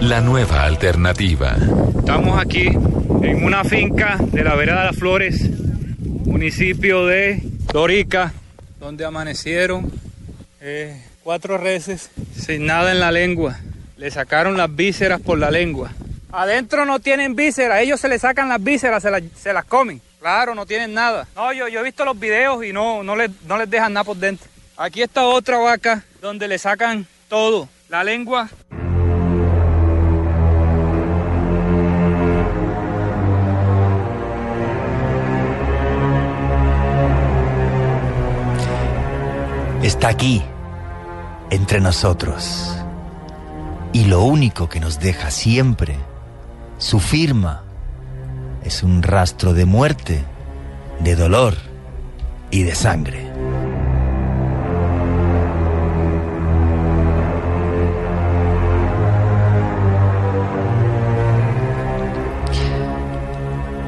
la nueva alternativa. Estamos aquí en una finca de la Vereda de las Flores, municipio de Dorica, donde amanecieron eh, cuatro reses sin nada en la lengua. Le sacaron las vísceras por la lengua. Adentro no tienen vísceras, ellos se les sacan las vísceras, se las, se las comen. Claro, no tienen nada. No, yo, yo he visto los videos y no, no, les, no les dejan nada por dentro. Aquí está otra vaca donde le sacan todo. La lengua, está aquí, entre nosotros. Y lo único que nos deja siempre, su firma, es un rastro de muerte, de dolor y de sangre.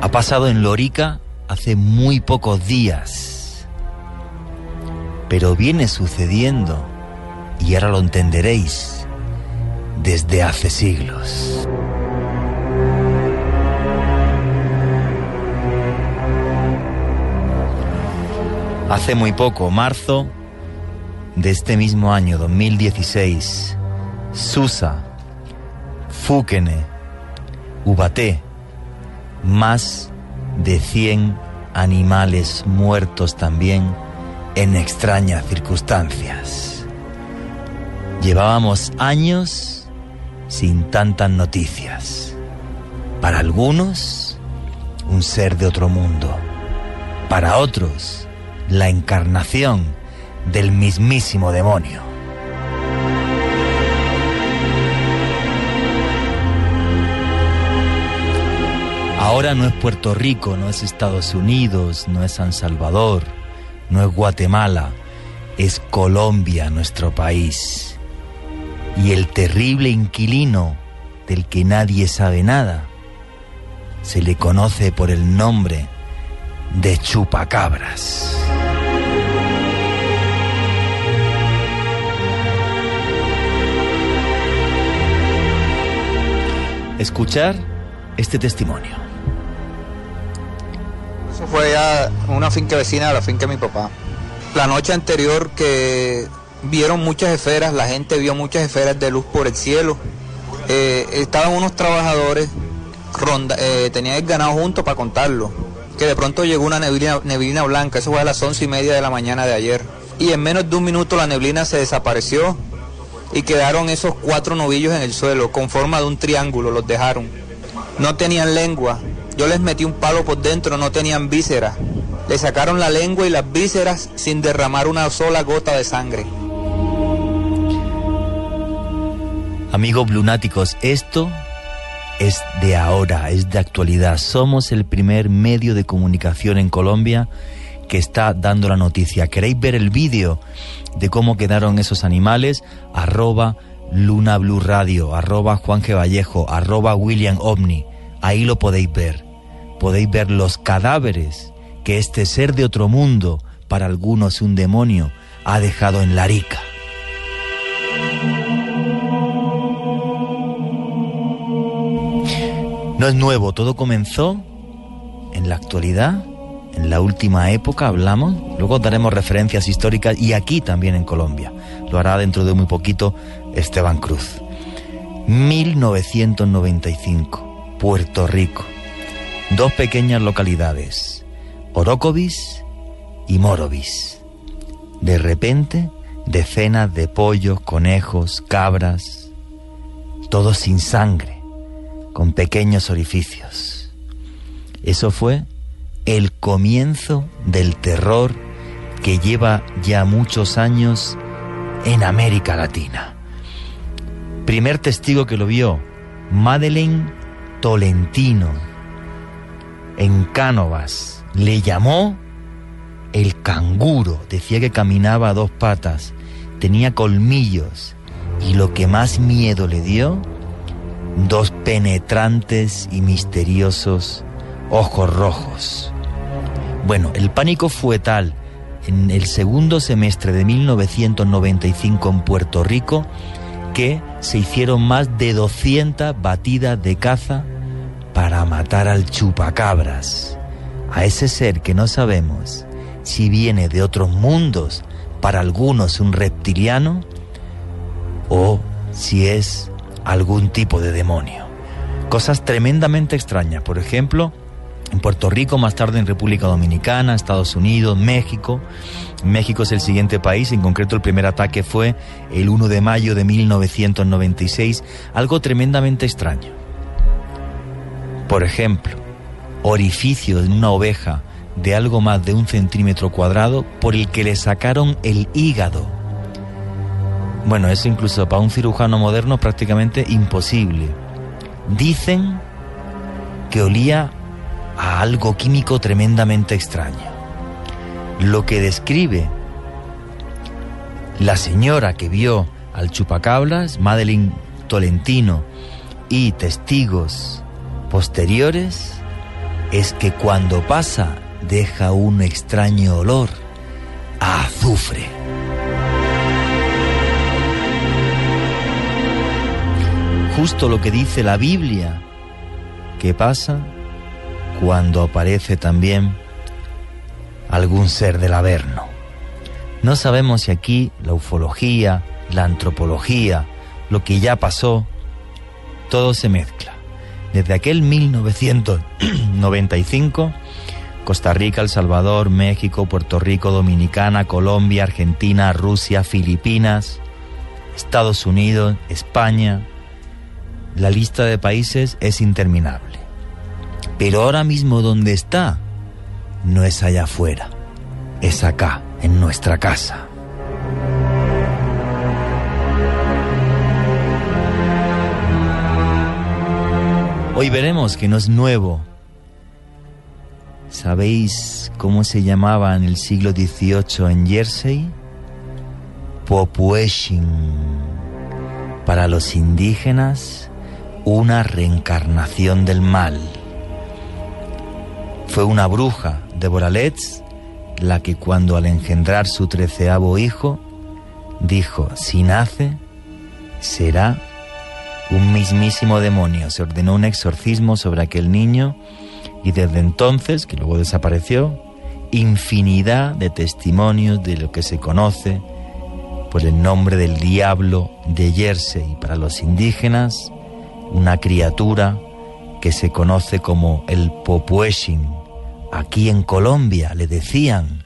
Ha pasado en Lorica hace muy pocos días pero viene sucediendo, y ahora lo entenderéis, desde hace siglos. Hace muy poco, marzo de este mismo año 2016, Susa, Fúquene, Ubaté, más de 100 animales muertos también en extrañas circunstancias. Llevábamos años sin tantas noticias. Para algunos, un ser de otro mundo. Para otros, la encarnación del mismísimo demonio. Ahora no es Puerto Rico, no es Estados Unidos, no es San Salvador, no es Guatemala, es Colombia nuestro país. Y el terrible inquilino del que nadie sabe nada se le conoce por el nombre de chupacabras. Escuchar este testimonio. Fue ya una finca vecina de la finca de mi papá. La noche anterior que vieron muchas esferas, la gente vio muchas esferas de luz por el cielo. Eh, estaban unos trabajadores, ronda, eh, tenían el ganado junto para contarlo. Que de pronto llegó una neblina, neblina blanca, eso fue a las once y media de la mañana de ayer. Y en menos de un minuto la neblina se desapareció y quedaron esos cuatro novillos en el suelo, con forma de un triángulo, los dejaron. No tenían lengua, yo les metí un palo por dentro, no tenían vísceras. Le sacaron la lengua y las vísceras sin derramar una sola gota de sangre. Amigos lunáticos, esto es de ahora, es de actualidad. Somos el primer medio de comunicación en Colombia que está dando la noticia. ¿Queréis ver el vídeo de cómo quedaron esos animales? Arroba Luna Blue Radio, arroba Juan. Vallejo, arroba William Omni. Ahí lo podéis ver. Podéis ver los cadáveres que este ser de otro mundo, para algunos un demonio, ha dejado en Larica. No es nuevo, todo comenzó en la actualidad, en la última época hablamos, luego daremos referencias históricas y aquí también en Colombia. Lo hará dentro de muy poquito Esteban Cruz. 1995, Puerto Rico. Dos pequeñas localidades, Orocovis y Morovis. De repente, decenas de pollos, conejos, cabras, todos sin sangre con pequeños orificios. Eso fue el comienzo del terror que lleva ya muchos años en América Latina. Primer testigo que lo vio, Madeleine Tolentino, en Cánovas. Le llamó el canguro, decía que caminaba a dos patas, tenía colmillos y lo que más miedo le dio dos penetrantes y misteriosos ojos rojos. Bueno, el pánico fue tal en el segundo semestre de 1995 en Puerto Rico que se hicieron más de 200 batidas de caza para matar al chupacabras, a ese ser que no sabemos si viene de otros mundos, para algunos un reptiliano, o si es algún tipo de demonio. Cosas tremendamente extrañas, por ejemplo, en Puerto Rico, más tarde en República Dominicana, Estados Unidos, México. México es el siguiente país, en concreto el primer ataque fue el 1 de mayo de 1996, algo tremendamente extraño. Por ejemplo, orificio en una oveja de algo más de un centímetro cuadrado por el que le sacaron el hígado bueno, es incluso para un cirujano moderno prácticamente imposible. Dicen que olía a algo químico tremendamente extraño. Lo que describe la señora que vio al chupacabras, Madeline Tolentino, y testigos posteriores, es que cuando pasa deja un extraño olor a azufre. justo lo que dice la Biblia, que pasa cuando aparece también algún ser del Averno. No sabemos si aquí la ufología, la antropología, lo que ya pasó, todo se mezcla. Desde aquel 1995, Costa Rica, El Salvador, México, Puerto Rico, Dominicana, Colombia, Argentina, Rusia, Filipinas, Estados Unidos, España, la lista de países es interminable. Pero ahora mismo donde está, no es allá afuera, es acá, en nuestra casa. Hoy veremos que no es nuevo. ¿Sabéis cómo se llamaba en el siglo XVIII en Jersey? Popueshin. Para los indígenas, una reencarnación del mal. Fue una bruja de Boralets la que cuando al engendrar su treceavo hijo dijo, si nace, será un mismísimo demonio. Se ordenó un exorcismo sobre aquel niño y desde entonces, que luego desapareció, infinidad de testimonios de lo que se conoce por el nombre del diablo de Jersey para los indígenas, una criatura que se conoce como el Popueshin. Aquí en Colombia le decían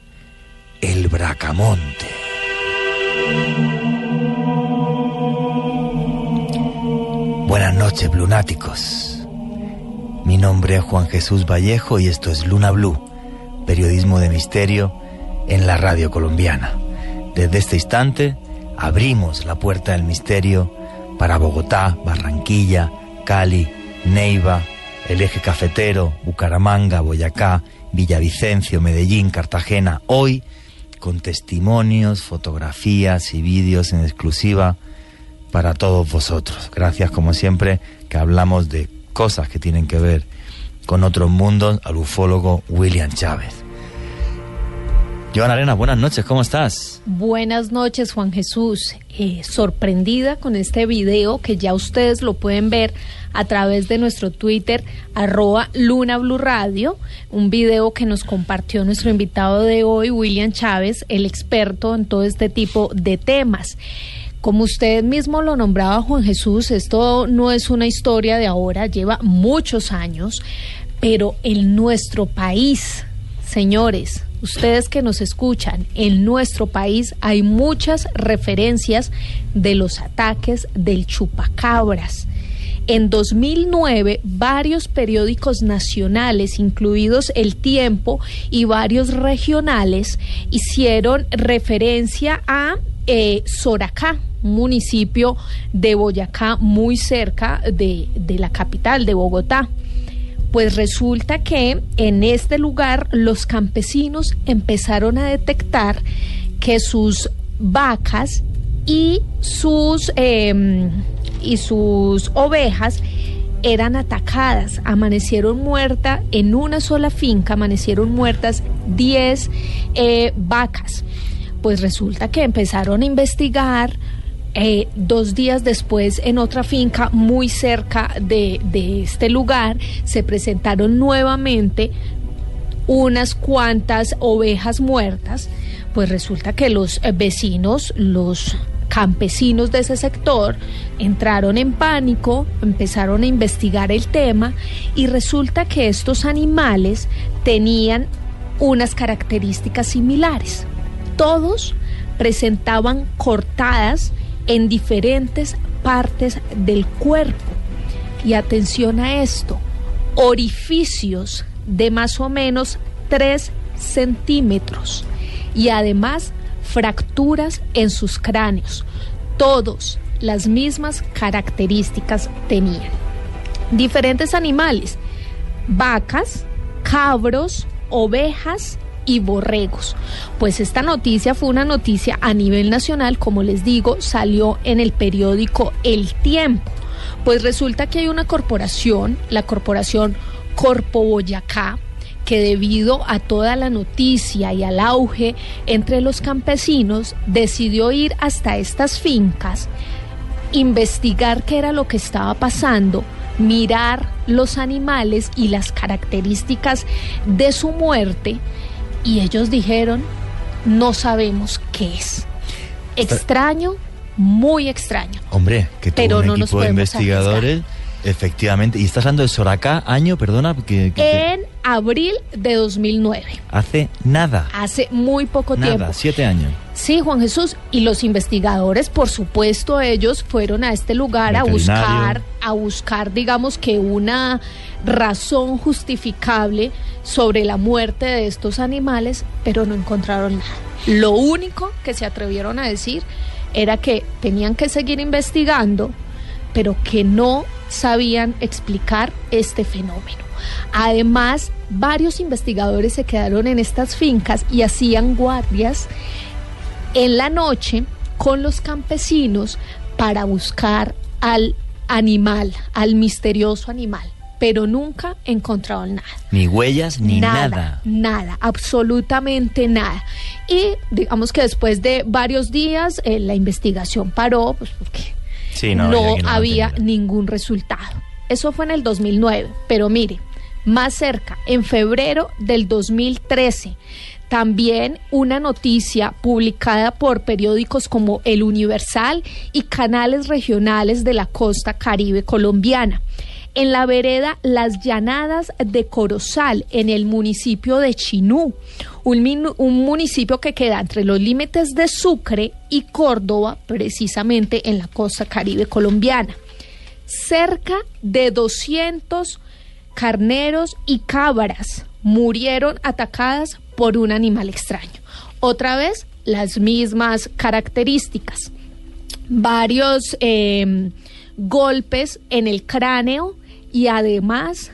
el Bracamonte. Buenas noches. Mi nombre es Juan Jesús Vallejo y esto es Luna Blue, periodismo de misterio en la radio colombiana. Desde este instante abrimos la puerta del misterio para Bogotá, Barranquilla, Cali, Neiva, el eje cafetero, Bucaramanga, Boyacá, Villavicencio, Medellín, Cartagena. Hoy con testimonios, fotografías y vídeos en exclusiva para todos vosotros. Gracias como siempre que hablamos de cosas que tienen que ver con otros mundos al ufólogo William Chávez. Joana Arena, buenas noches, ¿cómo estás? Buenas noches, Juan Jesús. Eh, sorprendida con este video que ya ustedes lo pueden ver a través de nuestro Twitter, arroba Luna Blue Radio, un video que nos compartió nuestro invitado de hoy, William Chávez, el experto en todo este tipo de temas. Como usted mismo lo nombraba, Juan Jesús, esto no es una historia de ahora, lleva muchos años, pero en nuestro país, señores, ustedes que nos escuchan, en nuestro país hay muchas referencias de los ataques del chupacabras. En 2009, varios periódicos nacionales, incluidos El Tiempo y varios regionales, hicieron referencia a eh, Soracá, municipio de Boyacá, muy cerca de, de la capital, de Bogotá. Pues resulta que en este lugar los campesinos empezaron a detectar que sus vacas y sus, em, y sus ovejas eran atacadas, amanecieron muertas en una sola finca, amanecieron muertas 10 eh, vacas. Pues resulta que empezaron a investigar, eh, dos días después, en otra finca muy cerca de, de este lugar, se presentaron nuevamente unas cuantas ovejas muertas. Pues resulta que los eh, vecinos, los campesinos de ese sector entraron en pánico, empezaron a investigar el tema y resulta que estos animales tenían unas características similares. Todos presentaban cortadas en diferentes partes del cuerpo. Y atención a esto, orificios de más o menos 3 centímetros y además fracturas en sus cráneos. Todos las mismas características tenían. Diferentes animales, vacas, cabros, ovejas y borregos. Pues esta noticia fue una noticia a nivel nacional, como les digo, salió en el periódico El Tiempo. Pues resulta que hay una corporación, la corporación Corpo Boyacá, que debido a toda la noticia y al auge entre los campesinos, decidió ir hasta estas fincas, investigar qué era lo que estaba pasando, mirar los animales y las características de su muerte, y ellos dijeron, no sabemos qué es. Extraño, muy extraño. Hombre, que todo Pero un no nos equipo de podemos investigadores, efectivamente. Y estás hablando de Soracá, año, perdona, que, que- En abril de 2009, hace nada. hace muy poco Nada, tiempo. siete años. Sí, Juan Jesús. Y los investigadores, por supuesto, ellos fueron a este lugar a buscar, a buscar, digamos que una razón justificable sobre la muerte de estos animales, pero no encontraron nada. Lo único que se atrevieron a decir era que tenían que seguir investigando, pero que no sabían explicar este fenómeno. Además, varios investigadores se quedaron en estas fincas y hacían guardias en la noche con los campesinos para buscar al animal, al misterioso animal, pero nunca encontraron nada. Ni huellas, ni nada. Nada, absolutamente nada. Y digamos que después de varios días eh, la investigación paró, pues porque Sí, no, que no había ningún resultado. Eso fue en el 2009, pero mire, más cerca, en febrero del 2013, también una noticia publicada por periódicos como El Universal y canales regionales de la costa caribe colombiana. En la vereda Las Llanadas de Corozal, en el municipio de Chinú, un, municipio que queda entre los límites de Sucre y Córdoba, precisamente en la costa caribe colombiana. Cerca de 200 carneros y cabras murieron atacadas por un animal extraño. Otra vez, las mismas características. Varios eh, golpes en el cráneo y además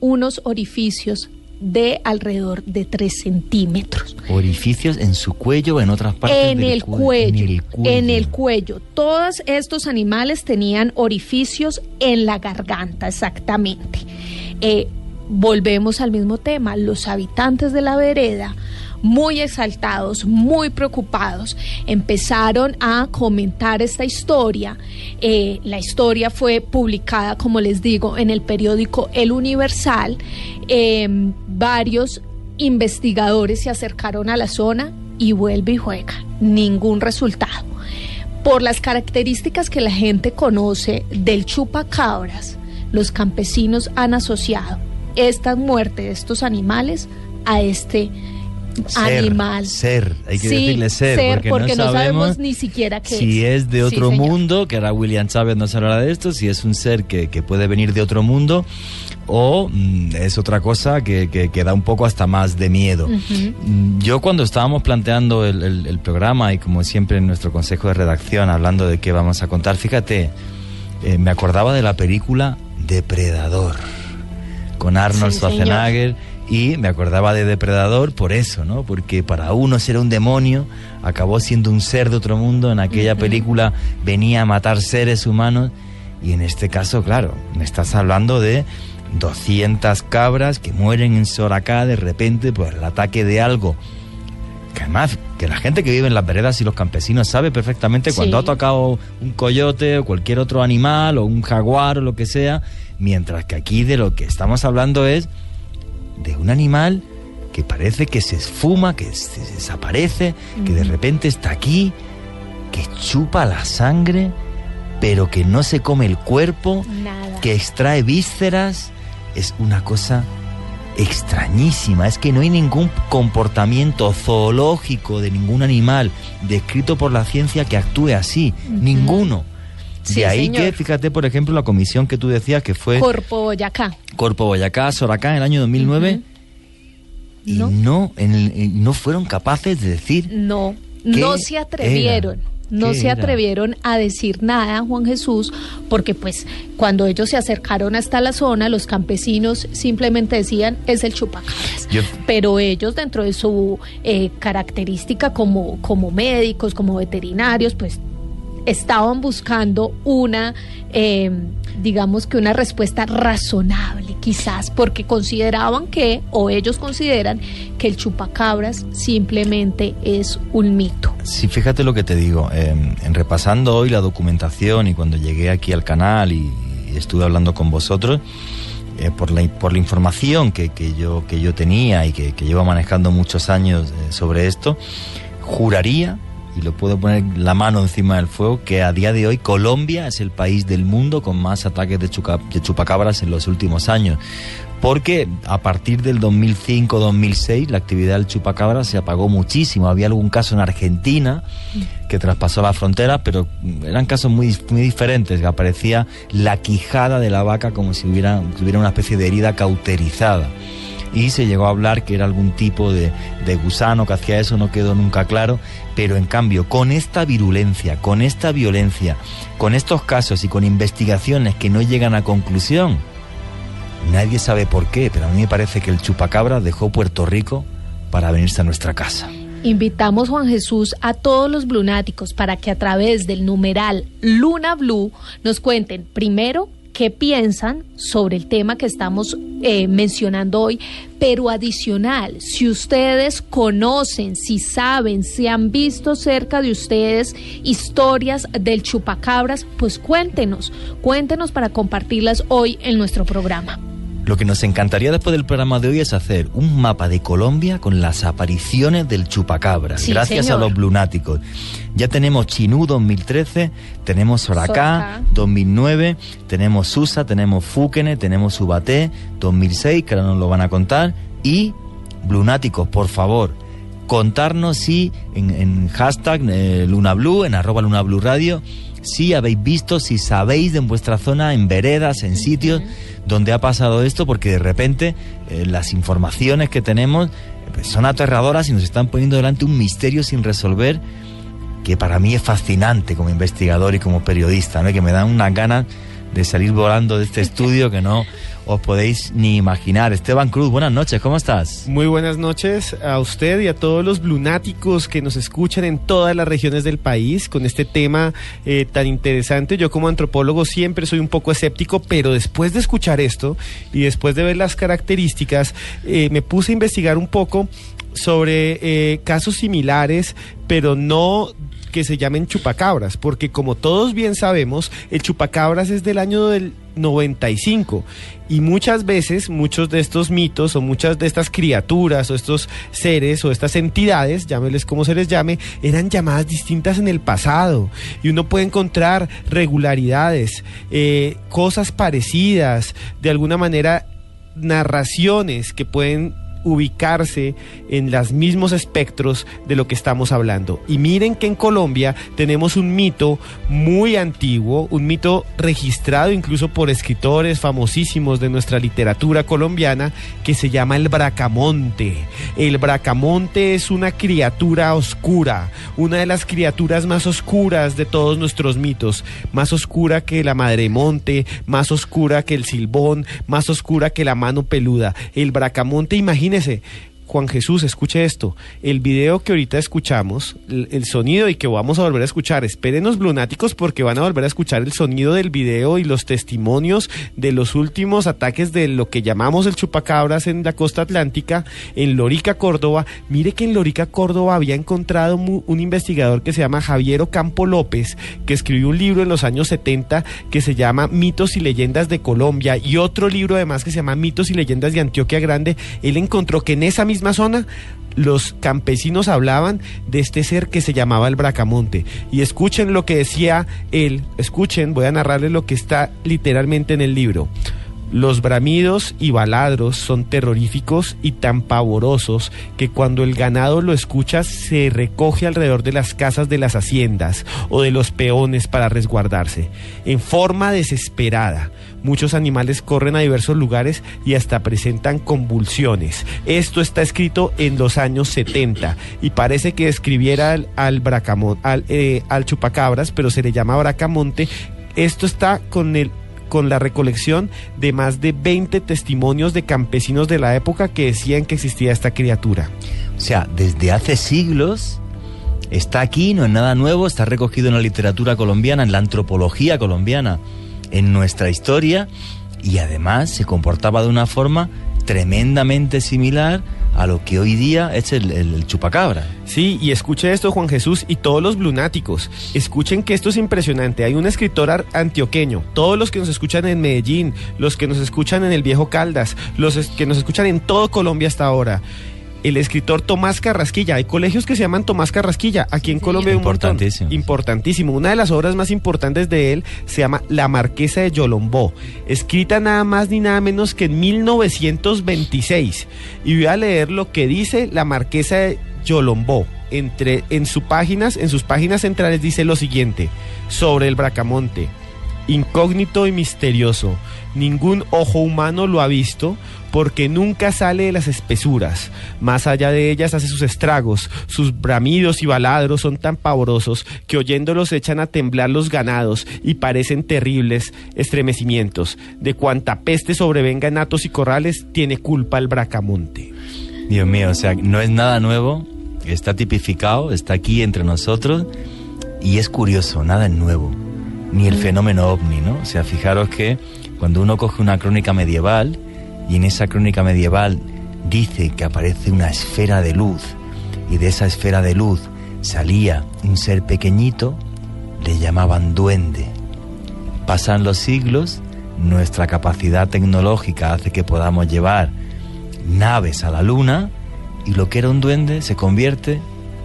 unos orificios de alrededor de 3 centímetros. Orificios en su cuello o en otras partes en del el cue- cuello, En el cuello. en el cuello. Todos estos animales tenían orificios en la garganta, exactamente. Eh, volvemos al mismo tema. Los habitantes de la vereda, muy exaltados, muy preocupados, empezaron a comentar esta historia. Eh, la historia fue publicada, como les digo, en el periódico El Universal. Eh, varios investigadores se acercaron a la zona y vuelve y juega. Ningún resultado. Por las características que la gente conoce del chupacabras, los campesinos han asociado esta muerte de estos animales a este Ser, animal. Ser, hay que Sí, decirle ser, porque, no, sabemos ni siquiera qué si es de otro mundo, que ahora William Chávez nos hablará de esto, si es un ser que, que puede venir de otro mundo o mm, es otra cosa que, que- que da un poco hasta más de miedo. Mm, Yo cuando estábamos planteando el, el- el programa y como siempre en nuestro consejo de redacción hablando de qué vamos a contar, fíjate, eh, me acordaba de la película Depredador con Arnold Sí, señor. Y me acordaba de Depredador por eso, ¿no? Porque para unos era un demonio, acabó siendo un ser de otro mundo, en aquella película venía a matar seres humanos y en este caso, claro, me estás hablando de 200 cabras que mueren en Soracá de repente por el ataque de algo. Que además, que la gente que vive en las veredas y los campesinos sabe perfectamente cuando Sí. ha tocado un coyote o cualquier otro animal o un jaguar o lo que sea, mientras que aquí de lo que estamos hablando es de un animal que parece que se esfuma, que se desaparece, que de repente está aquí, que chupa la sangre, pero que no se come el cuerpo, Nada. que extrae vísceras, es una cosa extrañísima. Es que no hay ningún comportamiento zoológico de ningún animal descrito por la ciencia que actúe así. Ninguno. Sí, de ahí señor. que, fíjate, por ejemplo, la comisión que tú decías que fue Corpo Boyacá. Corpo Boyacá, Soracá, en el año 2009, y No. no, en el- no fueron capaces de decir No, ¿Qué no se atrevieron. era? No ¿Qué se atrevieron a decir nada, Juan Jesús, porque pues cuando ellos se acercaron hasta la zona, los campesinos simplemente decían, es el chupacabras. Yo- Pero ellos dentro de su eh, característica como, como médicos, como veterinarios, pues estaban buscando una, eh, digamos que una respuesta razonable, quizás, porque consideraban que, o ellos consideran, que el chupacabras simplemente es un mito. Sí, fíjate lo que te digo. eh, en repasando hoy la documentación y cuando llegué aquí al canal y, y estuve hablando con vosotros, eh, por, la, por la información que, que yo, que yo tenía y que, que llevo manejando muchos años eh, sobre esto, juraría, y lo puedo poner la mano encima del fuego, que a día de hoy Colombia es el país del mundo con más ataques de, chupacabras en los últimos años. Porque a partir del 2005-2006 la actividad del chupacabra se apagó muchísimo. Había algún caso en Argentina que traspasó la frontera, pero eran casos muy, muy diferentes. Aparecía la quijada de la vaca como si hubiera, tuviera una especie de herida cauterizada. Y se llegó a hablar que era algún tipo de, de gusano que hacía eso, no quedó nunca claro. Pero en cambio, con esta virulencia, con esta violencia, con estos casos y con investigaciones que no llegan a conclusión, Nadie sabe por qué, pero a mí me parece que el chupacabra dejó Puerto Rico para venirse a nuestra casa. Invitamos, Juan Jesús, a todos los blunáticos para que a través del numeral Luna Blue nos cuenten primero qué piensan sobre el tema que estamos eh, mencionando hoy, pero adicional, si ustedes conocen, si saben, si han visto cerca de ustedes historias del chupacabras, pues cuéntenos, cuéntenos para compartirlas hoy en nuestro programa. Lo que nos encantaría después del programa de hoy es hacer un mapa de Colombia con las apariciones del chupacabra, Sí, gracias señor. a los blunáticos. Ya tenemos Chinú 2013, tenemos Soracá, Soracá. 2009, tenemos Susa, tenemos Fúquene, tenemos Ubaté 2006, que ahora nos lo van a contar, y blunáticos, por favor, contarnos si en, en hashtag eh, Luna Blue, en arroba Luna Blue Radio, si habéis visto, si sabéis de en vuestra zona, en veredas, en sitios donde ha pasado esto, porque de repente eh, las informaciones que tenemos eh, son aterradoras y nos están poniendo delante un misterio sin resolver que para mí es fascinante como investigador y como periodista, ¿no? Que me dan unas ganas de salir volando de este estudio que no os podéis ni imaginar. Esteban Cruz, buenas noches, ¿cómo estás? Muy buenas noches a usted y a todos los lunáticos que nos escuchan en todas las regiones del país con este tema eh, tan interesante. Yo como antropólogo siempre soy un poco escéptico, pero después de escuchar esto y después de ver las características, eh, me puse a investigar un poco sobre eh, casos similares, pero no que se llamen chupacabras, porque como todos bien sabemos, el chupacabras es del año del 95 y muchas veces muchos de estos mitos o muchas de estas criaturas o estos seres o estas entidades, llámeles como se les llame, eran llamadas distintas en el pasado y uno puede encontrar regularidades, eh, cosas parecidas, de alguna manera narraciones que pueden ubicarse en los mismos espectros de lo que estamos hablando. Y miren que en Colombia tenemos un mito muy antiguo, un mito registrado incluso por escritores famosísimos de nuestra literatura colombiana, que se llama el bracamonte. El bracamonte es una criatura oscura, una de las criaturas más oscuras de todos nuestros mitos, más oscura que la madre monte, más oscura que el silbón, más oscura que la mano peluda. El bracamonte, imagínense, Imagínese, Juan Jesús, escuche esto. El video que ahorita escuchamos, el, sonido y que vamos a volver a escuchar, espérenos lunáticos porque van a volver a escuchar el sonido del video y los testimonios de los últimos ataques de lo que llamamos el chupacabras en la costa atlántica, en Lorica, Córdoba. Mire que en Lorica, Córdoba había encontrado un investigador que se llama Javier Ocampo López, que escribió un libro en los años 70 que se llama Mitos y Leyendas de Colombia y otro libro además que se llama Mitos y Leyendas de Antioquia Grande. Él encontró que en esa misma misma zona, los campesinos hablaban de este ser que se llamaba el Bracamonte. Y escuchen lo que decía él, escuchen, voy a narrarles lo que está literalmente en el libro. Los bramidos y baladros son terroríficos y tan pavorosos que cuando el ganado lo escucha se recoge alrededor de las casas de las haciendas o de los peones para resguardarse, en forma desesperada. Muchos animales corren a diversos lugares y hasta presentan convulsiones. Esto está escrito en los años 70 y parece que escribiera al, al, eh, al chupacabras, pero se le llama bracamonte. Esto está con el con la recolección de más de 20 testimonios de campesinos de la época que decían que existía esta criatura. O sea, desde hace siglos está aquí, no es nada nuevo, está recogido en la literatura colombiana, en la antropología colombiana, en nuestra historia y además se comportaba de una forma tremendamente similar a lo que hoy día es el, chupacabra. Sí, y escuche esto Juan Jesús y todos los lunáticos. Escuchen que esto es impresionante. Hay un escritor antioqueño, todos los que nos escuchan en Medellín, los que nos escuchan en el viejo Caldas, los que nos escuchan en todo Colombia hasta ahora el escritor Tomás Carrasquilla. Hay colegios que se llaman Tomás Carrasquilla. Aquí en Colombia importantísimo. importantísimo. Una de las obras más importantes de él se llama La Marquesa de Yolombó, escrita nada más ni nada menos que en 1926. Y voy a leer lo que dice La Marquesa de Yolombó. Entre, en, sus páginas, en sus páginas centrales dice lo siguiente sobre el bracamonte. Incógnito y misterioso. Ningún ojo humano lo ha visto porque nunca sale de las espesuras. Más allá de ellas hace sus estragos. Sus bramidos y baladros son tan pavorosos que oyéndolos echan a temblar los ganados y parecen terribles estremecimientos. De cuanta peste sobrevenga en atos y corrales, tiene culpa el bracamonte. Dios mío, o sea, no es nada nuevo, está tipificado, está aquí entre nosotros y es curioso, nada es nuevo. Ni el fenómeno ovni, ¿no? O sea, fijaros que cuando uno coge una crónica medieval y en esa crónica medieval dice que aparece una esfera de luz y de esa esfera de luz salía un ser pequeñito, le llamaban duende. Pasan los siglos, nuestra capacidad tecnológica hace que podamos llevar naves a la luna y lo que era un duende se convierte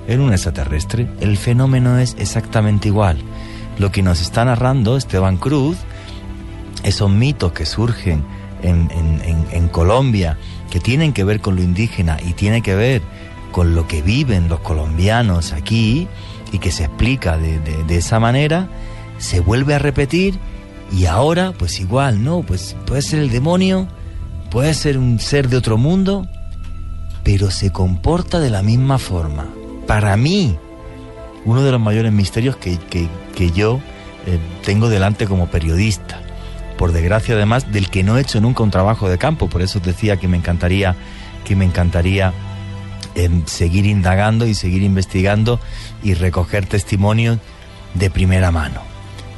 en un extraterrestre. El fenómeno es exactamente igual. Lo que nos está narrando Esteban Cruz, esos mitos que surgen en, Colombia que tienen que ver con lo indígena y tiene que ver con lo que viven los colombianos aquí y que se explica de, esa manera, se vuelve a repetir y ahora pues igual, ¿no? Pues puede ser el demonio, puede ser un ser de otro mundo, pero se comporta de la misma forma. Para mí, uno de los mayores misterios que, que, yo eh, tengo delante como periodista por desgracia además, del que no he hecho nunca un trabajo de campo. Por eso decía que me encantaría, que me encantaría em, seguir indagando y seguir investigando y recoger testimonios de primera mano.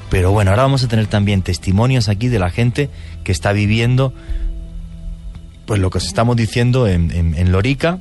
Pero bueno, ahora vamos a tener también testimonios aquí de la gente que está viviendo pues lo que os estamos diciendo en, en- en Lorica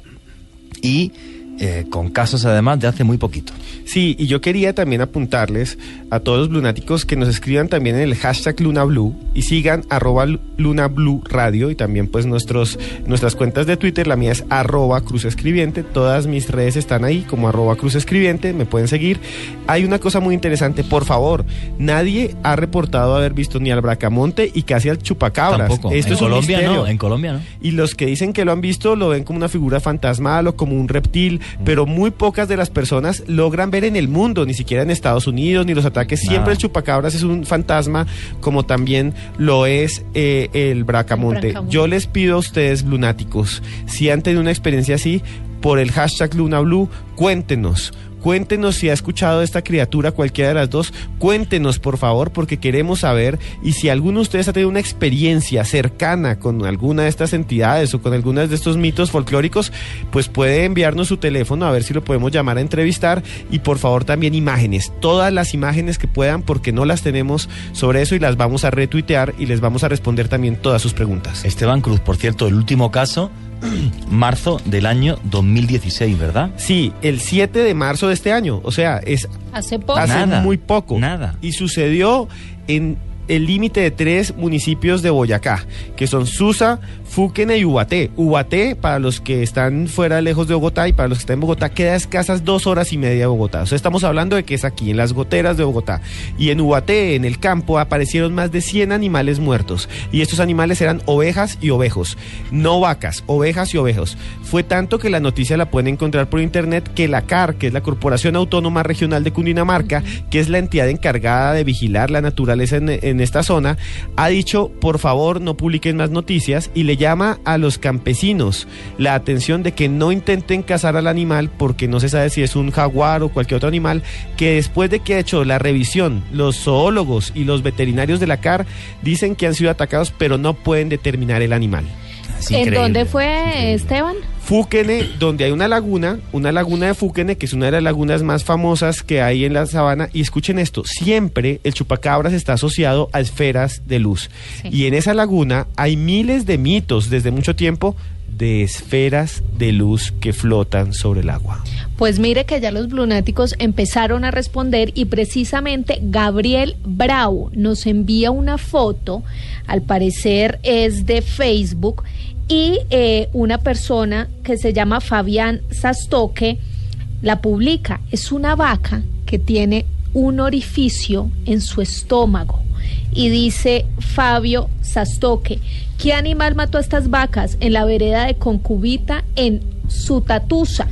y eh, con casos además de hace muy poquito. Sí, y yo quería también apuntarles a todos los lunáticos que nos escriban también en el hashtag LunaBlue y sigan arroba LunaBlue Radio y también pues nuestros, nuestras cuentas de Twitter, la mía es arroba Cruz Escribiente, todas mis redes están ahí como arroba Cruz Escribiente, me pueden seguir. Hay una cosa muy interesante, por favor, nadie ha reportado haber visto ni al Bracamonte y casi al Chupacabras. Tampoco. Esto en es un Colombia misterio. no, en Colombia no. Y los que dicen que lo han visto lo ven como una figura fantasmal o como un reptil. Pero muy pocas de las personas logran ver en el mundo, ni siquiera en Estados Unidos, ni los ataques. Siempre el chupacabras es un fantasma, como también lo es eh, el bracamonte. El bracamonte. Yo les pido a ustedes, lunáticos, si han tenido una experiencia así, por el hashtag LunaBlue, cuéntenos. Cuéntenos si ha escuchado a esta criatura, cualquiera de las dos. Cuéntenos, por favor, porque queremos saber. Y si alguno de ustedes ha tenido una experiencia cercana con alguna de estas entidades o con algunas de estos mitos folclóricos, pues puede enviarnos su teléfono a ver si lo podemos llamar a entrevistar. Y por favor, también imágenes. Todas las imágenes que puedan, porque no las tenemos sobre eso y las vamos a retuitear y les vamos a responder también todas sus preguntas. Esteban Cruz, por cierto, el último caso, marzo del año 2016, ¿verdad? Sí, el 7 de marzo de este año. O sea, es Hace poco. hace Nada, muy poco. nada. Y sucedió en el límite de tres municipios de Boyacá, que son Susa, Fúquene y Ubaté. Ubaté, para los que están fuera lejos de Bogotá y para los que están en Bogotá, queda a escasas dos horas y media de Bogotá. O sea, estamos hablando de que es aquí, en las goteras de Bogotá. Y en Ubaté, en el campo, aparecieron más de 100 animales muertos. Y estos animales eran ovejas y ovejos, no vacas, ovejas y ovejos. Fue tanto que la noticia la pueden encontrar por internet que la CAR, que es la Corporación Autónoma Regional de Cundinamarca, que es la entidad encargada de vigilar la naturaleza en, en esta zona, ha dicho, por favor, no publiquen más noticias y le llama a los campesinos la atención de que no intenten cazar al animal porque no se sabe si es un jaguar o cualquier otro animal, que después de que ha hecho la revisión, los zoólogos y los veterinarios de la CAR dicen que han sido atacados, pero no pueden determinar el animal. Es ¿En dónde fue, Esteban? Fúquene, donde hay una laguna, una laguna de Fúquene, que es una de las lagunas más famosas que hay en la sabana. Y escuchen esto, siempre el chupacabras está asociado a esferas de luz. Sí. Y en esa laguna hay miles de mitos desde mucho tiempo de esferas de luz que flotan sobre el agua. Pues mire que ya los lunáticos empezaron a responder y precisamente Gabriel Bravo nos envía una foto, al parecer es de Facebook, y eh, una persona que se llama Fabián Sastoque la publica. Es una vaca que tiene un orificio en su estómago. Y dice Fabio Sastoque, ¿qué animal mató a estas vacas en la vereda de Concubita en Sutatusa?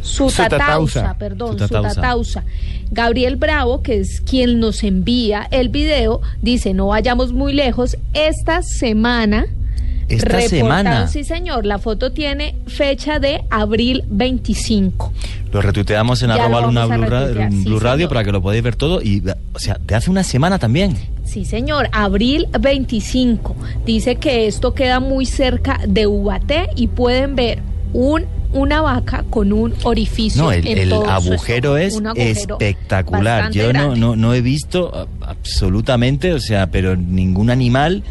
Sutatausa, perdón, Sutatausa. Sutatausa. Gabriel Bravo, que es quien nos envía el video, dice, no vayamos muy lejos, esta semana... Esta reportaron- semana. Sí, señor, la foto tiene fecha de abril 25. Lo retuiteamos en Ya arroba luna Blue, Ra- retuitear, sí, Blue Radio señor. para que lo podáis ver todo. Y, o sea, de hace una semana también. Sí, señor, abril 25. Dice que esto queda muy cerca de Ubaté y pueden ver un una vaca con un orificio No, el, en el todo agujero es Un agujero espectacular. Yo no, no, no he visto a- absolutamente, o sea, pero ningún animal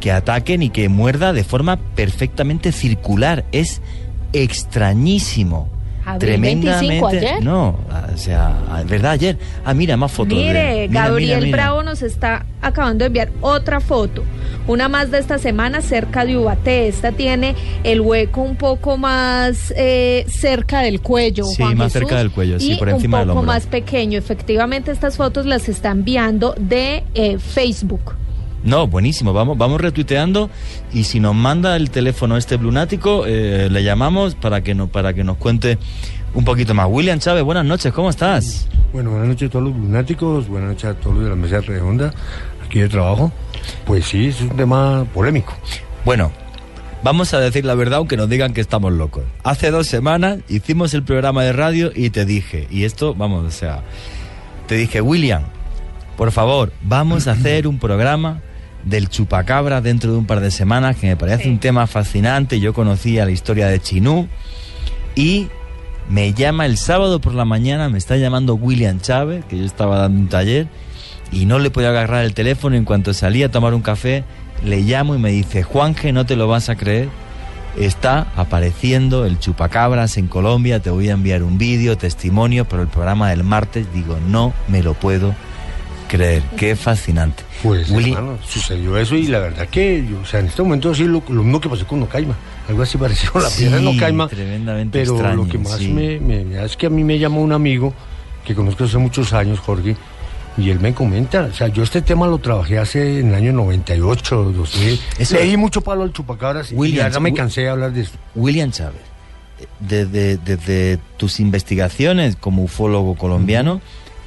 que ataque ni que muerda de forma perfectamente circular. Es extrañísimo. Abril 25 ayer. No, o sea, ¿verdad? Ayer. Ah, mira, más fotos. de- Mire, mira, Gabriel mira, mira. Bravo nos está acabando de enviar otra foto. Una más de esta semana cerca de Ubaté. Esta tiene el hueco un poco más eh, cerca del cuello. Sí, Juan más Jesús, cerca del cuello, sí, y por encima un del poco hombro. más pequeño. Efectivamente, estas fotos las está enviando de eh, Facebook. No, buenísimo. Vamos, vamos retuiteando y si nos manda el teléfono este lunático, eh, le llamamos para que, nos, para que nos cuente un poquito más. William Chávez, buenas noches, ¿cómo estás? Bueno, buenas noches a todos los lunáticos, buenas noches a todos los de la mesa redonda aquí de trabajo. Pues sí, es un tema polémico. Bueno, vamos a decir la verdad aunque nos digan que estamos locos. Hace dos semanas hicimos el programa de radio y te dije, y esto, vamos, o sea, te dije, William, por favor, vamos a hacer un programa del chupacabra dentro de un par de semanas, que me parece un tema fascinante. Yo conocía la historia de Chinú y me llama el sábado por la mañana, me está llamando William Chávez, que yo estaba dando un taller y no le podía agarrar el teléfono. En cuanto salí a tomar un café, le llamo y me dice, Juanje, no te lo vas a creer, está apareciendo el chupacabras en Colombia, te voy a enviar un vídeo, testimonio, pero el programa del martes, digo, no me lo puedo creer, qué fascinante. Pues hermano, sucedió eso y la verdad que, o sea, en este momento sí lo, lo mismo que pasó con Nocaima, algo así parecido a la Sí, piedra de Nocaima, tremendamente pero extraño, lo que más sí. me, me- es que a mí me llamó un amigo que conozco hace muchos años, Jorge, y él me comenta, o sea, yo este tema lo trabajé hace en el año 98, 2000, Eso- leí mucho palo al chupacabras y William, ya me cansé de hablar de eso. William Chávez, desde, desde tus investigaciones como ufólogo colombiano,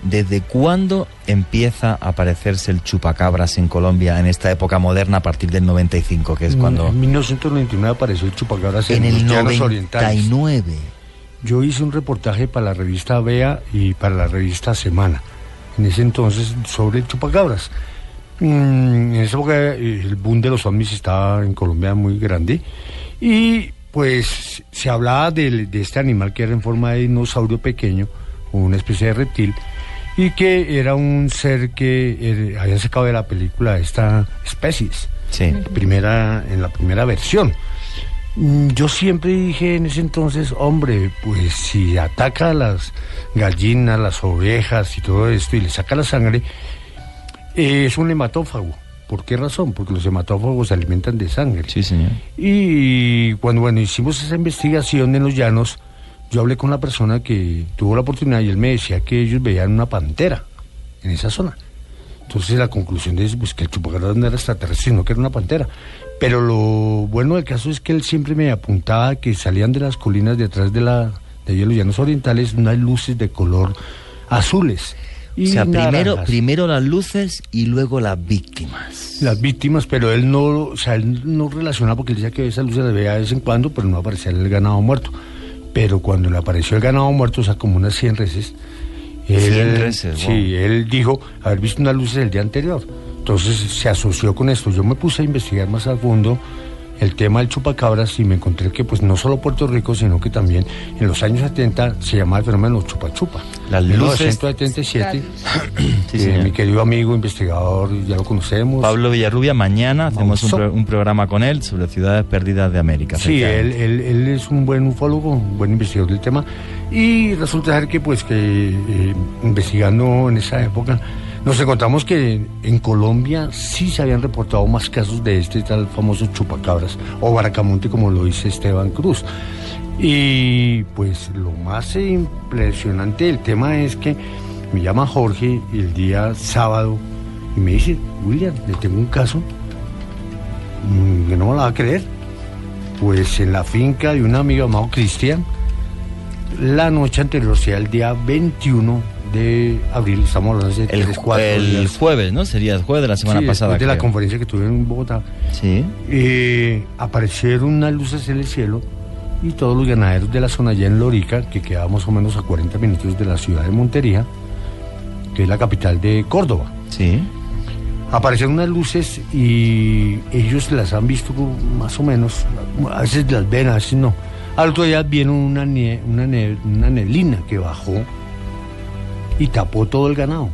¿desde cuándo empieza a aparecerse el chupacabras en Colombia en esta época moderna a partir del 95, que es cuando... En 1999 apareció el chupacabras en, En el los llanos orientales. 99. Yo hice un reportaje para la revista Vea y para la revista Semana, en ese entonces, sobre el chupacabras. Mm, en esa época eh, el boom de los ovnis estaba en Colombia muy grande y pues se hablaba de, este animal que era en forma de dinosaurio pequeño, una especie de reptil, y que era un ser que eh, habían sacado de la película esta especies, Sí. primera, en la primera versión. Mm, Yo siempre dije en ese entonces, hombre, pues si ataca a las gallinas, las ovejas y todo esto y le saca la sangre, eh, es un hematófago. ¿Por qué razón? Porque los hematófagos se alimentan de sangre. Sí, señor. Y cuando bueno, hicimos esa investigación en los llanos, yo hablé con la persona que tuvo la oportunidad y él me decía que ellos veían una pantera en esa zona. Entonces la conclusión de eso, pues que el chupacabras no era extraterrestre, sino que era una pantera. Pero lo bueno del caso es que él siempre me apuntaba que salían de las colinas detrás de la de los llanos orientales unas luces de color azules. O sea, primero, naranjas. primero las luces y luego las víctimas. las víctimas, pero él no, o sea, él no relaciona porque él decía que esas luces las veía de vez en cuando, pero no aparecía el ganado muerto. Pero cuando le apareció el ganado muerto, o sea, como unas 100 reses, él, 100 reses, sí, wow. él dijo haber visto unas luces el día anterior. Entonces se asoció con esto. Yo me puse a investigar más a fondo el tema del chupacabras y me encontré que pues no solo Puerto Rico, sino que también en los años 70 se llamaba el fenómeno chupa chupa. Las En luces- 1977, Sí, eh, mi querido amigo investigador, ya lo conocemos. Pablo Villarrubia, mañana hacemos un, pro- un programa con él sobre ciudades perdidas de América. Sí, él, él, él es un buen ufólogo, un buen investigador del tema. Y resulta ser que, pues, que eh, investigando en esa época, nos encontramos que en Colombia sí se habían reportado más casos de este tal famoso chupacabras o baracamonte, como lo dice Esteban Cruz. Y pues lo más impresionante del tema es que me llama Jorge el día sábado y me dice, William, le tengo un caso mm, que no me la va a creer. Pues en la finca de un amigo llamado Cristian, la noche anterior, o sea, el día 21 de abril, estamos hablando de el, tres, cuatro el días. jueves, ¿no? Sería el jueves de la semana Sí, pasada. después de la conferencia que tuve en Bogotá, Sí. eh, aparecieron unas luces en el cielo y todos los ganaderos de la zona allá en Lorica, que queda más o menos a 40 minutos de la ciudad de Montería, que es la capital de Córdoba. Sí. Aparecieron unas luces y ellos las han visto más o menos, a veces las ven, a veces no. Al otro día vieron una, nie- una, ne- una neblina que bajó y tapó todo el ganado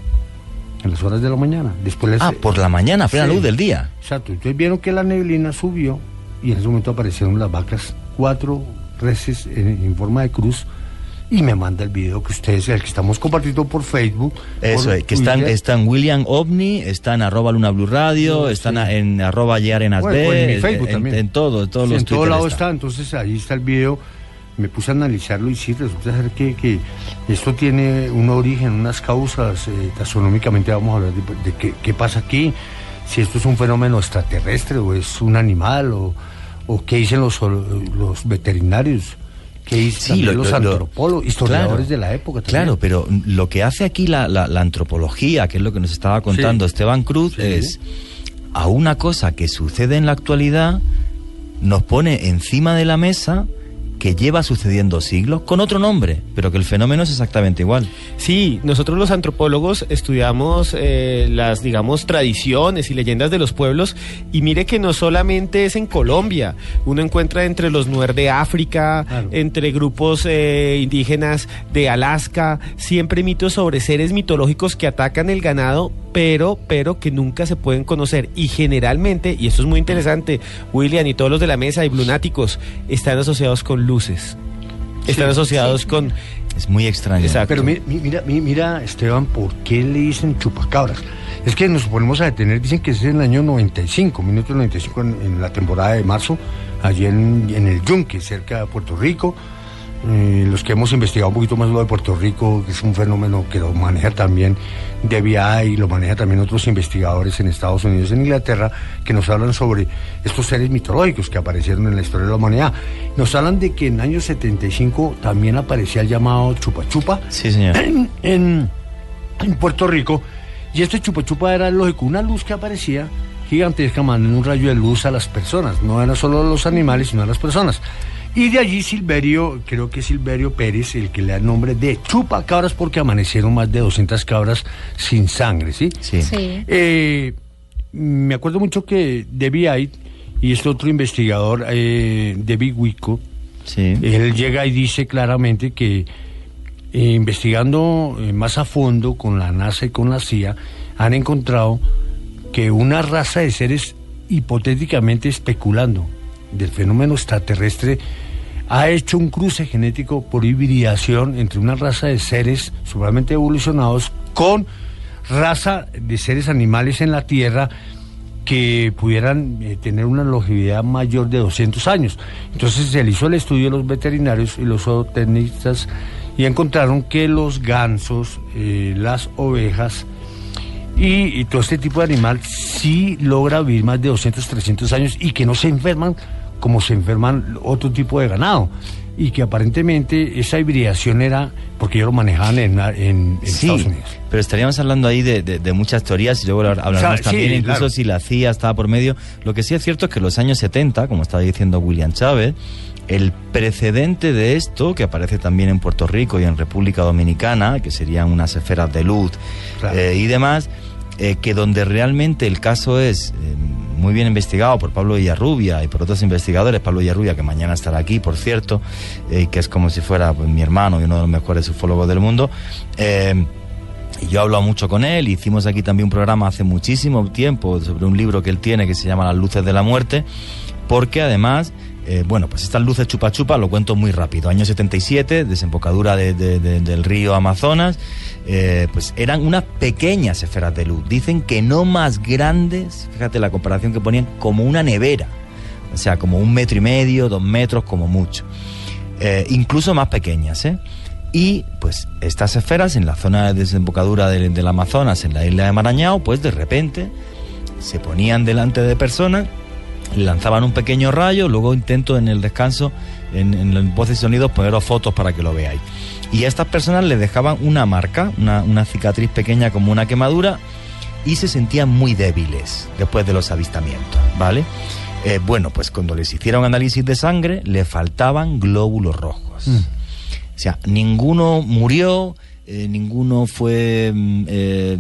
en las horas de la mañana. Después les- Ah, por la mañana, plena Sí. luz del día. Exacto, entonces vieron que la neblina subió y en ese momento aparecieron las vacas, cuatro reses en, en forma de cruz y me manda el video que ustedes, el que estamos compartiendo por Facebook. Eso por es, que están, Twitter. están William OVNI, están arroba Luna Blue Radio, No, están sí. a- en arroba Yearenas Bueno, B, pues en mi Facebook en, también. en todo, en todos Sí, los en todo lado está. está. entonces ahí está el video. Me puse a analizarlo y sí, resulta ser que, que esto tiene un origen, unas causas. eh, taxonómicamente vamos a hablar de, de qué, qué pasa aquí, si esto es un fenómeno extraterrestre o es un animal o, o qué dicen los, los veterinarios, qué dicen Sí, lo- los lo- lo- antropólogos, historiadores claro. de la época. también. Claro, pero lo que hace aquí la, la- la antropología, que es lo que nos estaba contando Sí. Esteban Cruz, Sí. es a una cosa que sucede en la actualidad, nos pone encima de la mesa que lleva sucediendo siglos con otro nombre, pero que el fenómeno es exactamente igual. Sí, nosotros los antropólogos estudiamos eh, las, digamos, tradiciones y leyendas de los pueblos y mire que no solamente es en Colombia, uno encuentra entre los Nuer de África, entre grupos eh, indígenas de Alaska, siempre mitos sobre seres mitológicos que atacan el ganado, pero, pero que nunca se pueden conocer y generalmente, y esto es muy interesante, William y todos los de la mesa y Blunáticos están asociados con luces. Están asociados con... Es muy extraño. Pero mi- mi- mira, mi- mira, Esteban, ¿por qué le dicen chupacabras? Es que nos ponemos a detener, dicen que es en el año 95, 1995, en, en la temporada de marzo, allí en, en el Yunque, cerca de Puerto Rico. Eh, los que hemos investigado un poquito más lo de Puerto Rico, que es un fenómeno que lo maneja también DBI y lo maneja también otros investigadores en Estados Unidos en Inglaterra, que nos hablan sobre estos seres mitológicos que aparecieron en la historia de la humanidad. Nos hablan de que en el año 75 también aparecía el llamado chupa chupa Sí, señor. en, en- en Puerto Rico. Y este chupa chupa era lógico, una luz que aparecía gigantesca mandando un rayo de luz a las personas. No eran solo a los animales, sino a las personas. Y de allí Silverio, creo que es Silverio Pérez, el que le da el nombre de chupa cabras porque amanecieron más de 200 cabras sin sangre, ¿sí? Sí. Sí. Eh, me acuerdo mucho que Debbie Ait y este otro investigador, eh, David Wico, él llega y dice claramente que eh, investigando eh, más a fondo con la NASA y con la CIA, han encontrado que una raza de seres hipotéticamente especulando del fenómeno extraterrestre ha hecho un cruce genético por hibridación entre una raza de seres supremamente evolucionados con raza de seres animales en la Tierra que pudieran eh, tener una longevidad mayor de 200 años. Entonces se hizo el estudio de los veterinarios y los zootecnistas y encontraron que los gansos, eh, las ovejas y, y todo este tipo de animal sí logra vivir más de 200, 300 años y que no se enferman como se enferman otro tipo de ganado. Y que aparentemente esa hibridación era porque ellos lo manejaban en, en- en Sí, Estados Unidos. pero estaríamos hablando ahí de, de- de muchas teorías y luego hablaremos O sea, sí, también incluso claro. si la CIA estaba por medio. Lo que sí es cierto es que en los años 70, como estaba diciendo William Chávez, el precedente de esto, que aparece también en Puerto Rico y en República Dominicana, que serían unas esferas de luz eh, y demás, eh, que donde realmente el caso es eh, muy bien investigado por Pablo Villarrubia y por otros investigadores, Pablo Villarrubia, que mañana estará aquí, por cierto, eh, que es como si fuera pues, mi hermano y uno de los mejores ufólogos del mundo. eh, yo hablo mucho con él, hicimos aquí también un programa hace muchísimo tiempo sobre un libro que él tiene que se llama Las luces de la muerte, porque además, eh, bueno, pues estas luces chupa chupa, lo cuento muy rápido. Año 77, desembocadura de- de- de- del río Amazonas, eh, pues eran unas pequeñas esferas de luz. Dicen que no más grandes, fíjate la comparación que ponían, como una nevera. O sea, como un metro y medio, dos metros como mucho. Eh, incluso más pequeñas, ¿eh? Y pues estas esferas en la zona de desembocadura del, Amazonas, en la isla de Marañao, pues de repente se ponían delante de personas, lanzaban un pequeño rayo, luego intento en el descanso, en, en los voces y sonidos, poneros fotos para que lo veáis. Y a estas personas les dejaban una marca, una, una cicatriz pequeña como una quemadura, y se sentían muy débiles después de los avistamientos, ¿vale? Eh, bueno, pues cuando les hicieron análisis de sangre, le faltaban glóbulos rojos. O sea, ninguno murió, eh, ninguno fue, mm, eh,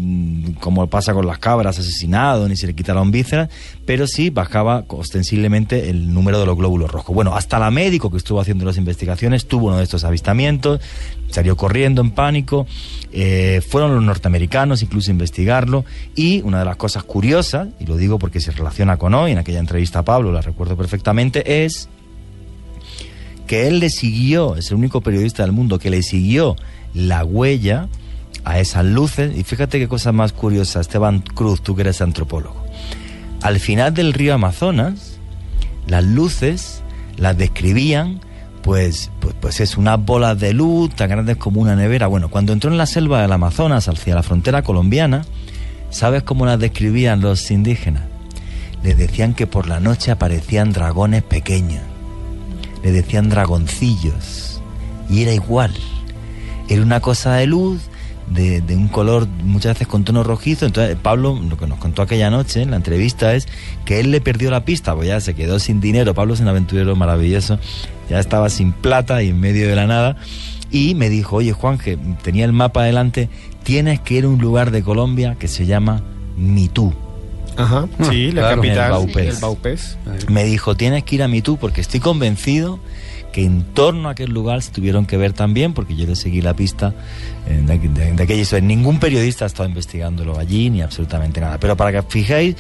como pasa con las cabras, asesinado, ni se le quitaron vísceras, pero sí bajaba ostensiblemente el número de los glóbulos rojos. Bueno, hasta la médico que estuvo haciendo las investigaciones tuvo uno de estos avistamientos, salió corriendo en pánico, eh, fueron los norteamericanos incluso a investigarlo, y una de las cosas curiosas, y lo digo porque se relaciona con hoy, en aquella entrevista a Pablo, la recuerdo perfectamente, es que él le siguió, es el único periodista del mundo que le siguió la huella a esas luces. Y fíjate qué cosa más curiosa, Esteban Cruz, tú que eres antropólogo. Al final del río Amazonas, las luces las describían, pues, pues, pues es unas bolas de luz tan grandes como una nevera. Bueno, cuando entró en la selva del Amazonas hacia la frontera colombiana, ¿sabes cómo las describían los indígenas? Les decían que por la noche aparecían dragones pequeños le decían dragoncillos. Y era igual. Era una cosa de luz de, de un color muchas veces con tono rojizo. Entonces, Pablo, lo que nos contó aquella noche en la entrevista es que él le perdió la pista, pues ya se quedó sin dinero. Pablo es un aventurero maravilloso, ya estaba sin plata y en medio de la nada. Y me dijo, oye Juan, que tenía el mapa adelante, tienes que ir a un lugar de Colombia que se llama Mitú. Ajá, sí, la Claro, capital, el Baupés. el Baupés. Me dijo, tienes que ir a Mitú porque estoy convencido que en torno a aquel lugar se tuvieron que ver también, porque yo le seguí la pista de, de, aquello. Eso, Ningún periodista ha estado investigándolo allí, ni absolutamente nada. Pero para que fijéis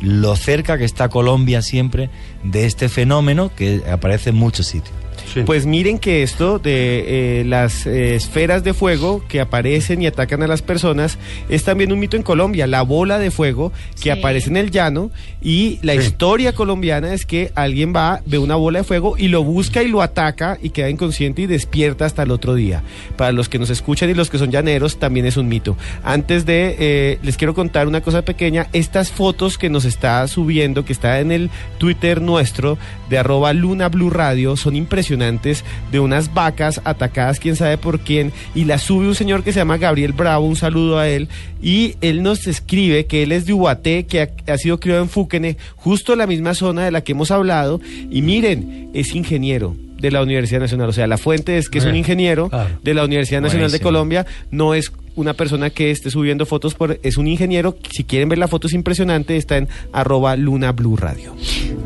lo cerca que está Colombia siempre de este fenómeno que aparece en muchos sitios. Pues miren que esto de eh, las eh, esferas de fuego que aparecen y atacan a las personas es también un mito en Colombia, la bola de fuego que aparece en el llano y la historia colombiana es que alguien va, ve una bola de fuego y lo busca y lo ataca y queda inconsciente y despierta hasta el otro día. Para los que nos escuchan y los que son llaneros también es un mito. Antes de, eh, les quiero contar una cosa pequeña, estas fotos que nos está subiendo, que está en el Twitter nuestro de arroba Luna Blue Radio, son impresionantes de unas vacas atacadas, quién sabe por quién, y las sube un señor que se llama Gabriel Bravo, un saludo a él, y él nos escribe que él es de Ubaté, que ha, ha sido criado en Fúquene, justo la misma zona de la que hemos hablado, y miren, es ingeniero de la Universidad Nacional, o sea, la fuente es que es un Eh, ingeniero claro. de la Universidad Nacional de. Colombia, no es una persona que esté subiendo fotos, por, es un ingeniero, si quieren ver la foto es impresionante, está en arroba Luna Blue Radio.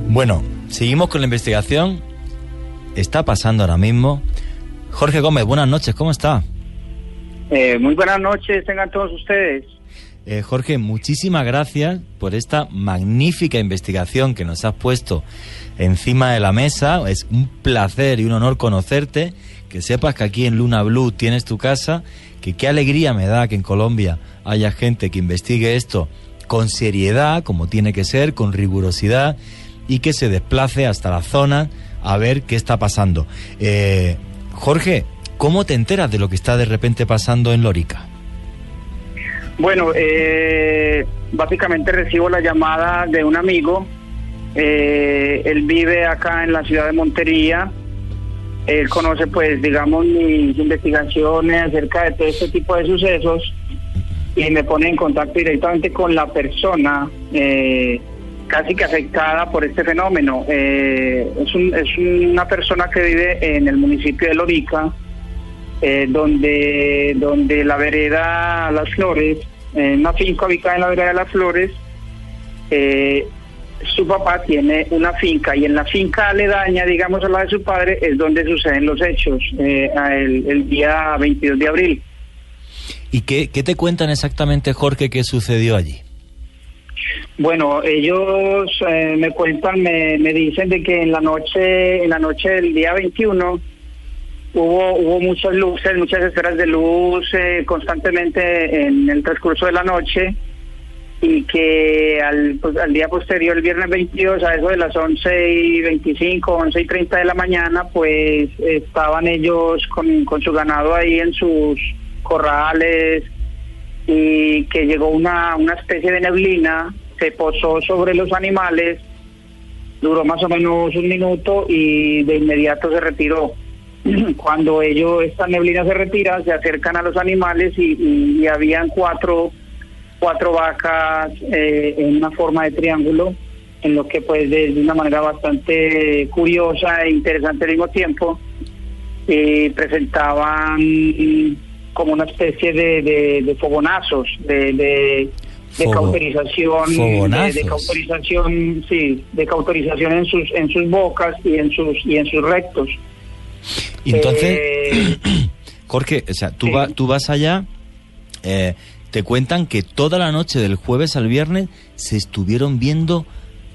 Bueno, seguimos con la investigación. Está pasando ahora mismo. Jorge Gómez, buenas noches, ¿cómo está? Eh, muy buenas noches, tengan todos ustedes. Eh, Jorge, muchísimas gracias por esta magnífica investigación que nos has puesto encima de la mesa. Es un placer y un honor conocerte. Que sepas que aquí en Luna Blue tienes tu casa. Que qué alegría me da que en Colombia haya gente que investigue esto con seriedad, como tiene que ser, con rigurosidad y que se desplace hasta la zona a ver qué está pasando. Eh, Jorge, ¿cómo te enteras de lo que está de repente pasando en Lórica? Bueno, eh, básicamente recibo la llamada de un amigo. Eh, él vive acá en la ciudad de Montería. Él conoce, pues, digamos, mis investigaciones acerca de todo este tipo de sucesos y me pone en contacto directamente con la persona eh, casi que afectada por este fenómeno. Eh, es, un- es una persona que vive en el municipio de Lorica, eh, donde, donde la vereda Las Flores, en una finca ubicada en la vereda Las Flores, eh, su papá tiene una finca y en la finca aledaña, digamos a la de su padre, es donde suceden los hechos, eh, el, el día 22 de abril. ¿Y qué te cuentan exactamente, Jorge, qué sucedió allí? Bueno, ellos eh, me cuentan, me, me dicen de que en la noche, en la noche del día 21 hubo hubo muchas luces, muchas esferas de luz eh, constantemente en el transcurso de la noche y que al, pues, al día posterior, el viernes 22, a eso de las 11 y 25, 11 y 30 de la mañana, pues estaban ellos con, con su ganado ahí en sus corrales y que llegó una, una especie de neblina, se posó sobre los animales, duró más o menos un minuto y de inmediato se retiró. Cuando ellos, esta neblina se retira, se acercan a los animales y, habían cuatro, cuatro vacas eh, en una forma de triángulo, en lo que pues de, de una manera bastante curiosa e interesante al mismo tiempo, eh, presentaban como una especie de, de- de fogonazos, de, de, de Fogo- cauterización, de, fogonazos. de cauterización, sí, de cauterización en sus en sus bocas y en sus y en sus rectos. Entonces, Eh, Jorge, o sea, tú, va- tú vas allá, eh, te cuentan que toda la noche del jueves al viernes se estuvieron viendo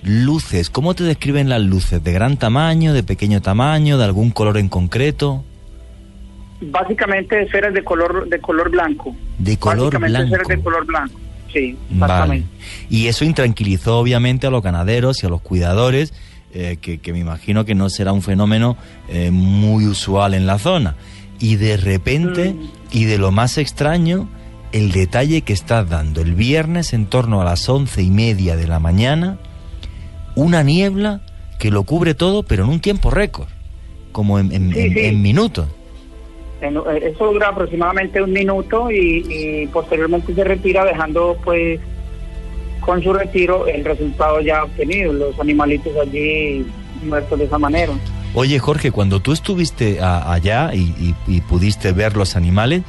luces. ¿Cómo te describen las luces? ¿De gran tamaño, de pequeño tamaño, de algún color en concreto? Básicamente esferas de color de color blanco. De color básicamente esferas blanco. de color blanco. Sí, Vale. exactamente. Y eso intranquilizó obviamente a los ganaderos y a los cuidadores, eh, que, que me imagino que no será un fenómeno eh, muy usual en la zona. Y de repente, y de lo más extraño, el detalle que estás dando. El viernes, en torno a las once y media de la mañana, una niebla que lo cubre todo, pero en un tiempo récord, como en, en- Sí, en- sí. en minutos. Eh, Eso dura aproximadamente un minuto y, posteriormente se retira dejando pues con su retiro el resultado ya obtenido, los animalitos allí muertos de esa manera. Oye, Jorge, cuando tú estuviste a- allá y pudiste ver los animales,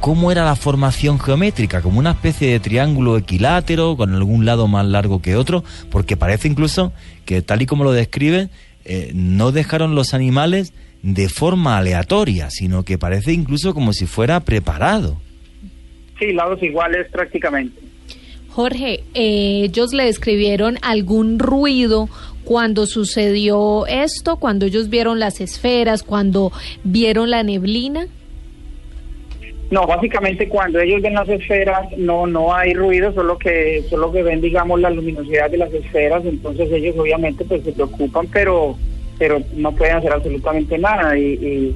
¿cómo era la formación geométrica? ¿Como una especie de triángulo equilátero, con algún lado más largo que otro? Porque parece incluso que, tal y como lo describe, eh, no dejaron los animales de forma aleatoria, sino que parece incluso como si fuera preparado. Sí, lados iguales prácticamente. Jorge, eh, ellos le describieron algún ruido cuando sucedió esto, cuando ellos vieron las esferas, cuando vieron la neblina. No, básicamente cuando ellos ven las esferas no no hay ruido, solo que solo que ven digamos la luminosidad de las esferas, entonces ellos obviamente pues se preocupan, pero pero no pueden hacer absolutamente nada y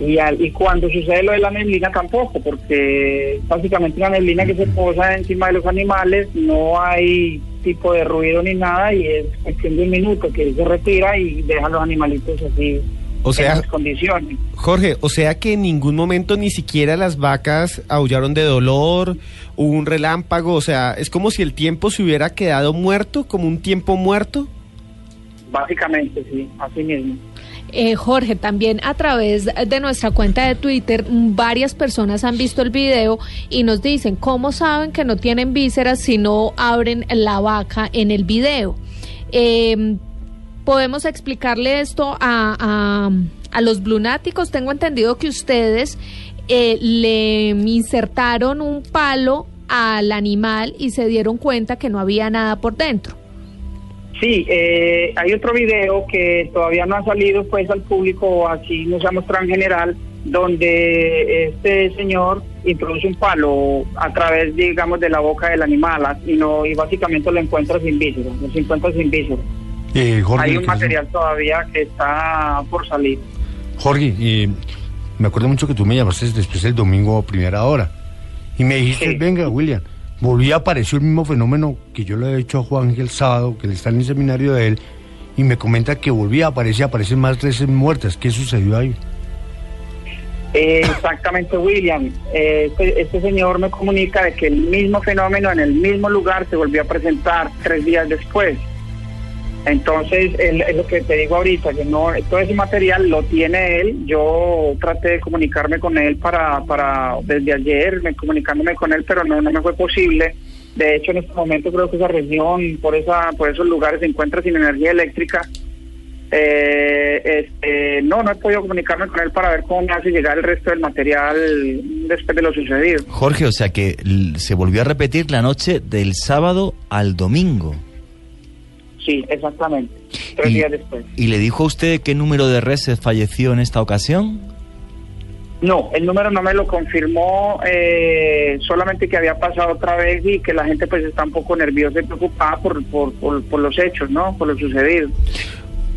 y, y, al- y cuando sucede lo de la neblina tampoco, porque básicamente una neblina que se posa encima de los animales, no hay tipo de ruido ni nada y es cuestión de un minuto que se retira y deja a los animalitos así O sea- condiciones. Jorge, o sea que en ningún momento ni siquiera las vacas aullaron de dolor, hubo un relámpago, o sea, es como si el tiempo se hubiera quedado muerto, como un tiempo muerto. Básicamente, sí, así mismo. Eh, Jorge, también a través de nuestra cuenta de Twitter, mm, varias personas han visto el video y nos dicen cómo saben que no tienen vísceras si no abren la vaca en el video. Eh, Podemos explicarle esto a, a, a los blunáticos. Tengo entendido que ustedes eh, le insertaron un palo al animal y se dieron cuenta que no había nada por dentro. Sí, eh, hay otro video que todavía no ha salido pues al público, así no se ha mostrado en general, donde este señor introduce un palo a través, digamos, de la boca del animal y no y básicamente lo encuentra sin vísceras, lo encuentra sin vísceras. Eh, Jorge, hay un material todavía que está por salir. Jorge, eh, me acuerdo mucho que tú me llamaste después del domingo a primera hora y me dijiste, venga, William, volví a aparecer el mismo fenómeno que yo le he hecho a Juan el sábado, que él está en el seminario de él, y me comenta que volví a aparecer, aparecen más reses muertas. ¿Qué sucedió ahí? Eh, exactamente, William. Eh, este, este señor me comunica de que el mismo fenómeno en el mismo lugar se volvió a presentar tres días después. Entonces, es lo que te digo ahorita, que no todo ese material lo tiene él. Yo traté de comunicarme con él para, para desde ayer, me, comunicándome con él, pero no, no me fue posible. De hecho, en este momento creo que esa región, por esa, por esos lugares, se encuentra sin energía eléctrica. Eh, este, no, no he podido comunicarme con él para ver cómo me hace llegar el resto del material después de lo sucedido. Jorge, o sea que se volvió a repetir la noche del sábado al domingo. Sí, exactamente. Tres días después. ¿Y le dijo a usted qué número de reses falleció en esta ocasión? No, el número no me lo confirmó, eh, solamente que había pasado otra vez y que la gente pues está un poco nerviosa y preocupada por, por, por, por los hechos, ¿no? Por lo sucedido.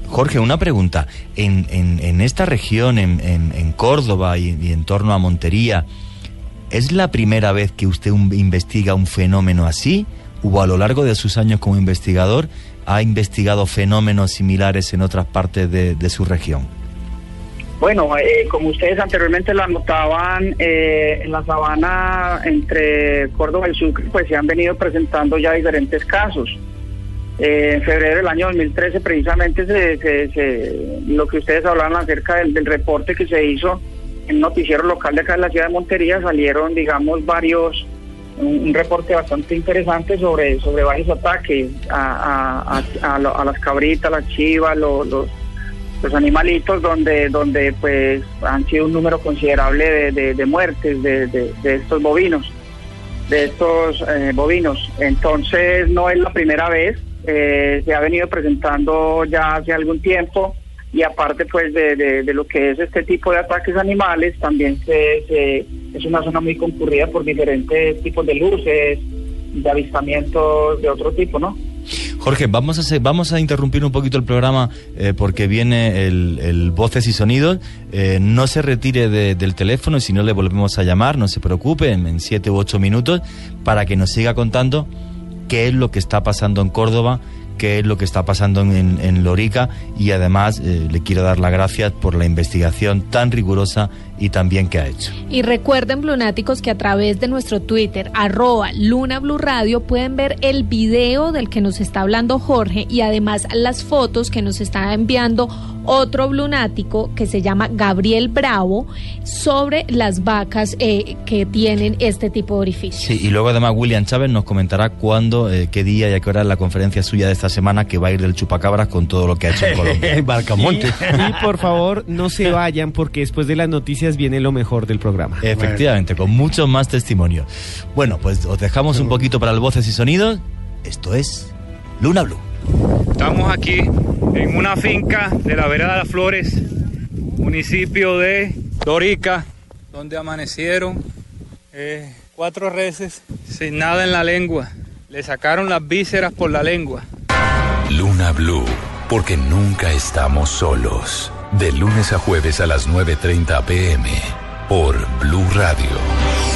Jorge, una pregunta. En, en, en esta región, en, en, en Córdoba y, y en torno a Montería, ¿es la primera vez que usted un- investiga un fenómeno así? ¿O a lo largo de sus años como investigador ha investigado fenómenos similares en otras partes de, de su región? Bueno, eh, como ustedes anteriormente lo anotaban, eh, en la sabana entre Córdoba y Sucre, pues se han venido presentando ya diferentes casos. Eh, en febrero del año 2013, precisamente, se, se- se- lo que ustedes hablaban acerca del, del reporte que se hizo en un noticiero local de acá de la ciudad de Montería, salieron, digamos, varios, un, reporte bastante interesante sobre, sobre varios ataques a, a- a- a las cabritas, las chivas, lo- los los animalitos donde donde pues han sido un número considerable de, de- muertes de, de- estos bovinos de estos eh, bovinos. Entonces no es la primera vez eh, se ha venido presentando ya hace algún tiempo y aparte pues de, de- lo que es este tipo de ataques animales también se- es una zona muy concurrida por diferentes tipos de luces de avistamientos de otro tipo no Jorge, vamos a, hacer- vamos a interrumpir un poquito el programa eh, porque viene el, el Voces y Sonidos. Eh, no se retire de- del teléfono si no le volvemos a llamar, no se preocupe, en siete u ocho minutos, para que nos siga contando qué es lo que está pasando en Córdoba qué es lo que está pasando en, en Lorica y además eh, le quiero dar las gracias por la investigación tan rigurosa y tan bien que ha hecho. Y recuerden, Blunáticos, que a través de nuestro Twitter, arroba Luna Blue Radio, pueden ver el video del que nos está hablando Jorge y además las fotos que nos está enviando otro blunático que se llama Gabriel Bravo sobre las vacas eh, que tienen este tipo de orificios. Sí, y luego además William Chávez nos comentará cuándo, eh, qué día y a qué hora es la conferencia suya de esta semana que va a ir del chupacabras con todo lo que ha hecho en Colombia. Barcamonte. Y, y por favor, no se vayan porque después de las noticias viene lo mejor del programa. Efectivamente, con mucho más testimonio. Bueno, pues os dejamos un poquito para el voces y sonidos. Esto es Luna Blue. Estamos aquí en una finca de la vereda de las Flores, municipio de Dorica, donde amanecieron eh, cuatro reses sin nada en la lengua. Le sacaron las vísceras por la lengua. Luna Blue, porque nunca estamos solos. De lunes a jueves a las 9.30 pm por Blue Radio.